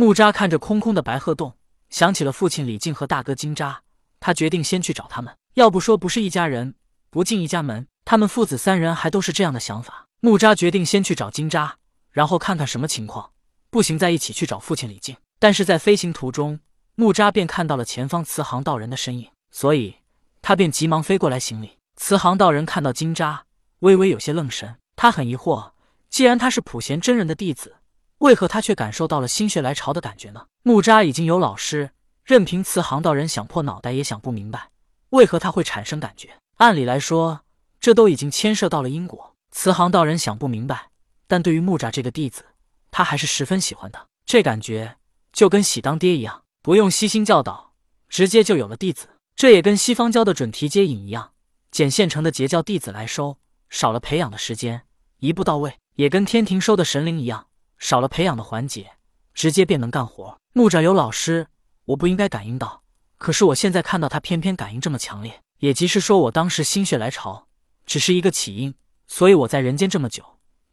木扎看着空空的白鹤洞，想起了父亲李靖和大哥金扎，他决定先去找他们。要不说不是一家人，不进一家门。他们父子三人还都是这样的想法。木扎决定先去找金扎，然后看看什么情况，不行再一起去找父亲李靖。但是在飞行途中，木扎便看到了前方慈航道人的身影，所以他便急忙飞过来行礼。慈航道人看到金扎，微微有些愣神，他很疑惑，既然他是普贤真人的弟子。为何他却感受到了心血来潮的感觉呢？木扎已经有老师，任凭慈航道人想破脑袋也想不明白，为何他会产生感觉？按理来说，这都已经牵涉到了因果。慈航道人想不明白，但对于木扎这个弟子，他还是十分喜欢的。这感觉就跟喜当爹一样，不用悉心教导，直接就有了弟子。这也跟西方教的准提接引一样，捡现成的截教弟子来收，少了培养的时间，一步到位。也跟天庭收的神灵一样。少了培养的环节，直接便能干活。木吒有老师，我不应该感应到，可是我现在看到他偏偏感应这么强烈，也即是说我当时心血来潮，只是一个起因。所以我在人间这么久，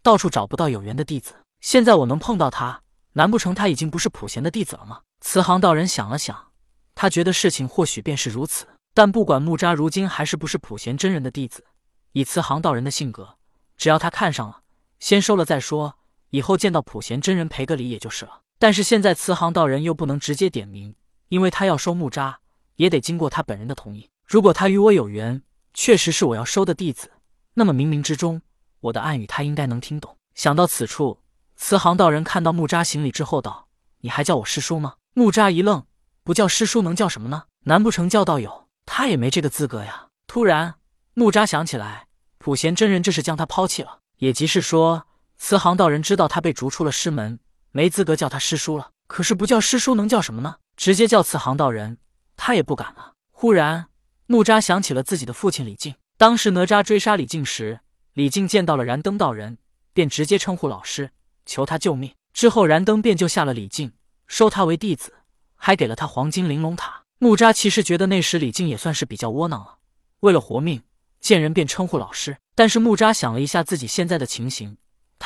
到处找不到有缘的弟子。现在我能碰到他，难不成他已经不是普贤的弟子了吗？慈航道人想了想，他觉得事情或许便是如此。但不管木吒如今还是不是普贤真人的弟子，以慈航道人的性格，只要他看上了，先收了再说。以后见到普贤真人赔个礼也就是了。但是现在慈航道人又不能直接点名，因为他要收木扎，也得经过他本人的同意。如果他与我有缘，确实是我要收的弟子，那么冥冥之中，我的暗语他应该能听懂。想到此处，慈航道人看到木扎行礼之后道：“你还叫我师叔吗？”木扎一愣，不叫师叔能叫什么呢？难不成叫道友？他也没这个资格呀。突然，木扎想起来，普贤真人这是将他抛弃了，也即是说。慈航道人知道他被逐出了师门，没资格叫他师叔了。可是不叫师叔能叫什么呢？直接叫慈航道人，他也不敢啊。忽然，木扎想起了自己的父亲李靖。当时哪吒追杀李靖时，李靖见到了燃灯道人，便直接称呼老师，求他救命。之后，燃灯便救下了李靖，收他为弟子，还给了他黄金玲珑塔。木扎其实觉得那时李靖也算是比较窝囊了，为了活命，见人便称呼老师。但是木扎想了一下自己现在的情形。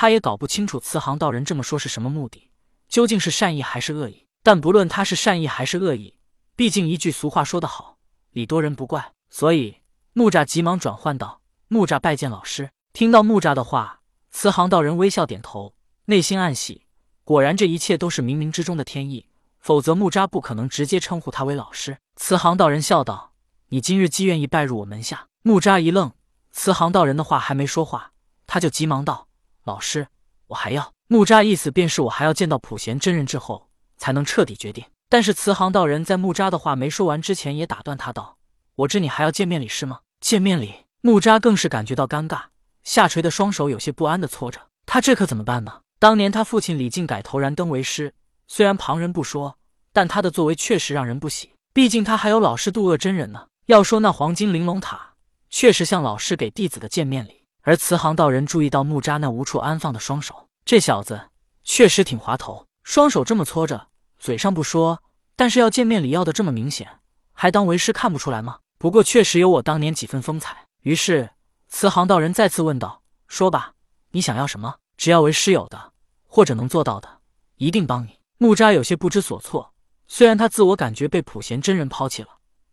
他也搞不清楚慈航道人这么说是什么目的，究竟是善意还是恶意？但不论他是善意还是恶意，毕竟一句俗话说得好，礼多人不怪。所以木吒急忙转换道：“木吒拜见老师。”听到木吒的话，慈航道人微笑点头，内心暗喜，果然这一切都是冥冥之中的天意，否则木吒不可能直接称呼他为老师。慈航道人笑道：“你今日既愿意拜入我门下。”木吒一愣，慈航道人的话还没说话，他就急忙道。老师，我还要木扎，意思便是我还要见到普贤真人之后，才能彻底决定。但是慈航道人在木扎的话没说完之前，也打断他道：“我知你还要见面礼是吗？”见面礼，木扎更是感觉到尴尬，下垂的双手有些不安的搓着。他这可怎么办呢？当年他父亲李靖改头燃灯为师，虽然旁人不说，但他的作为确实让人不喜。毕竟他还有老师渡恶真人呢。要说那黄金玲珑塔，确实像老师给弟子的见面礼。而慈航道人注意到木扎那无处安放的双手，这小子确实挺滑头，双手这么搓着，嘴上不说，但是要见面礼要的这么明显，还当为师看不出来吗？不过确实有我当年几分风采。于是慈航道人再次问道：“说吧，你想要什么？只要为师有的，或者能做到的，一定帮你。”木扎有些不知所措，虽然他自我感觉被普贤真人抛弃了，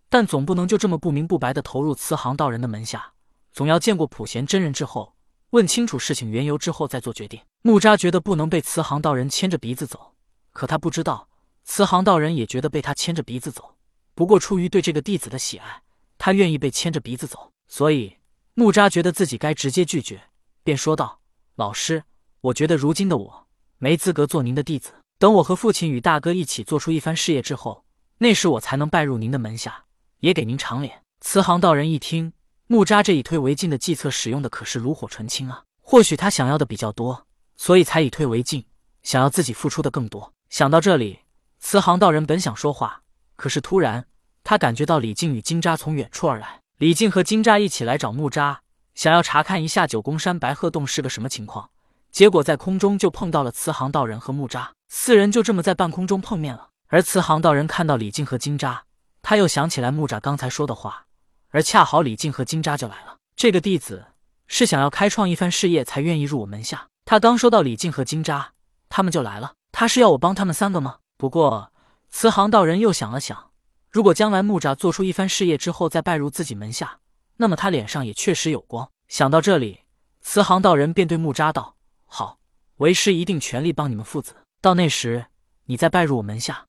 但总不能就这么不明不白的投入慈航道人的门下。总要见过普贤真人之后，问清楚事情缘由之后再做决定。木扎觉得不能被慈航道人牵着鼻子走，可他不知道，慈航道人也觉得被他牵着鼻子走。不过出于对这个弟子的喜爱，他愿意被牵着鼻子走。所以木扎觉得自己该直接拒绝，便说道：“老师，我觉得如今的我没资格做您的弟子。等我和父亲与大哥一起做出一番事业之后，那时我才能拜入您的门下，也给您长脸。”慈航道人一听。木扎这以退为进的计策使用的可是炉火纯青啊！或许他想要的比较多，所以才以退为进，想要自己付出的更多。想到这里，慈航道人本想说话，可是突然他感觉到李靖与金扎从远处而来。李靖和金扎一起来找木扎，想要查看一下九宫山白鹤洞是个什么情况。结果在空中就碰到了慈航道人和木扎，四人就这么在半空中碰面了。而慈航道人看到李靖和金扎，他又想起来木扎刚才说的话。而恰好李靖和金扎就来了。这个弟子是想要开创一番事业才愿意入我门下。他刚收到李靖和金扎，他们就来了。他是要我帮他们三个吗？不过，慈航道人又想了想，如果将来木吒做出一番事业之后再拜入自己门下，那么他脸上也确实有光。想到这里，慈航道人便对木吒道：“好，为师一定全力帮你们父子。到那时，你再拜入我门下。”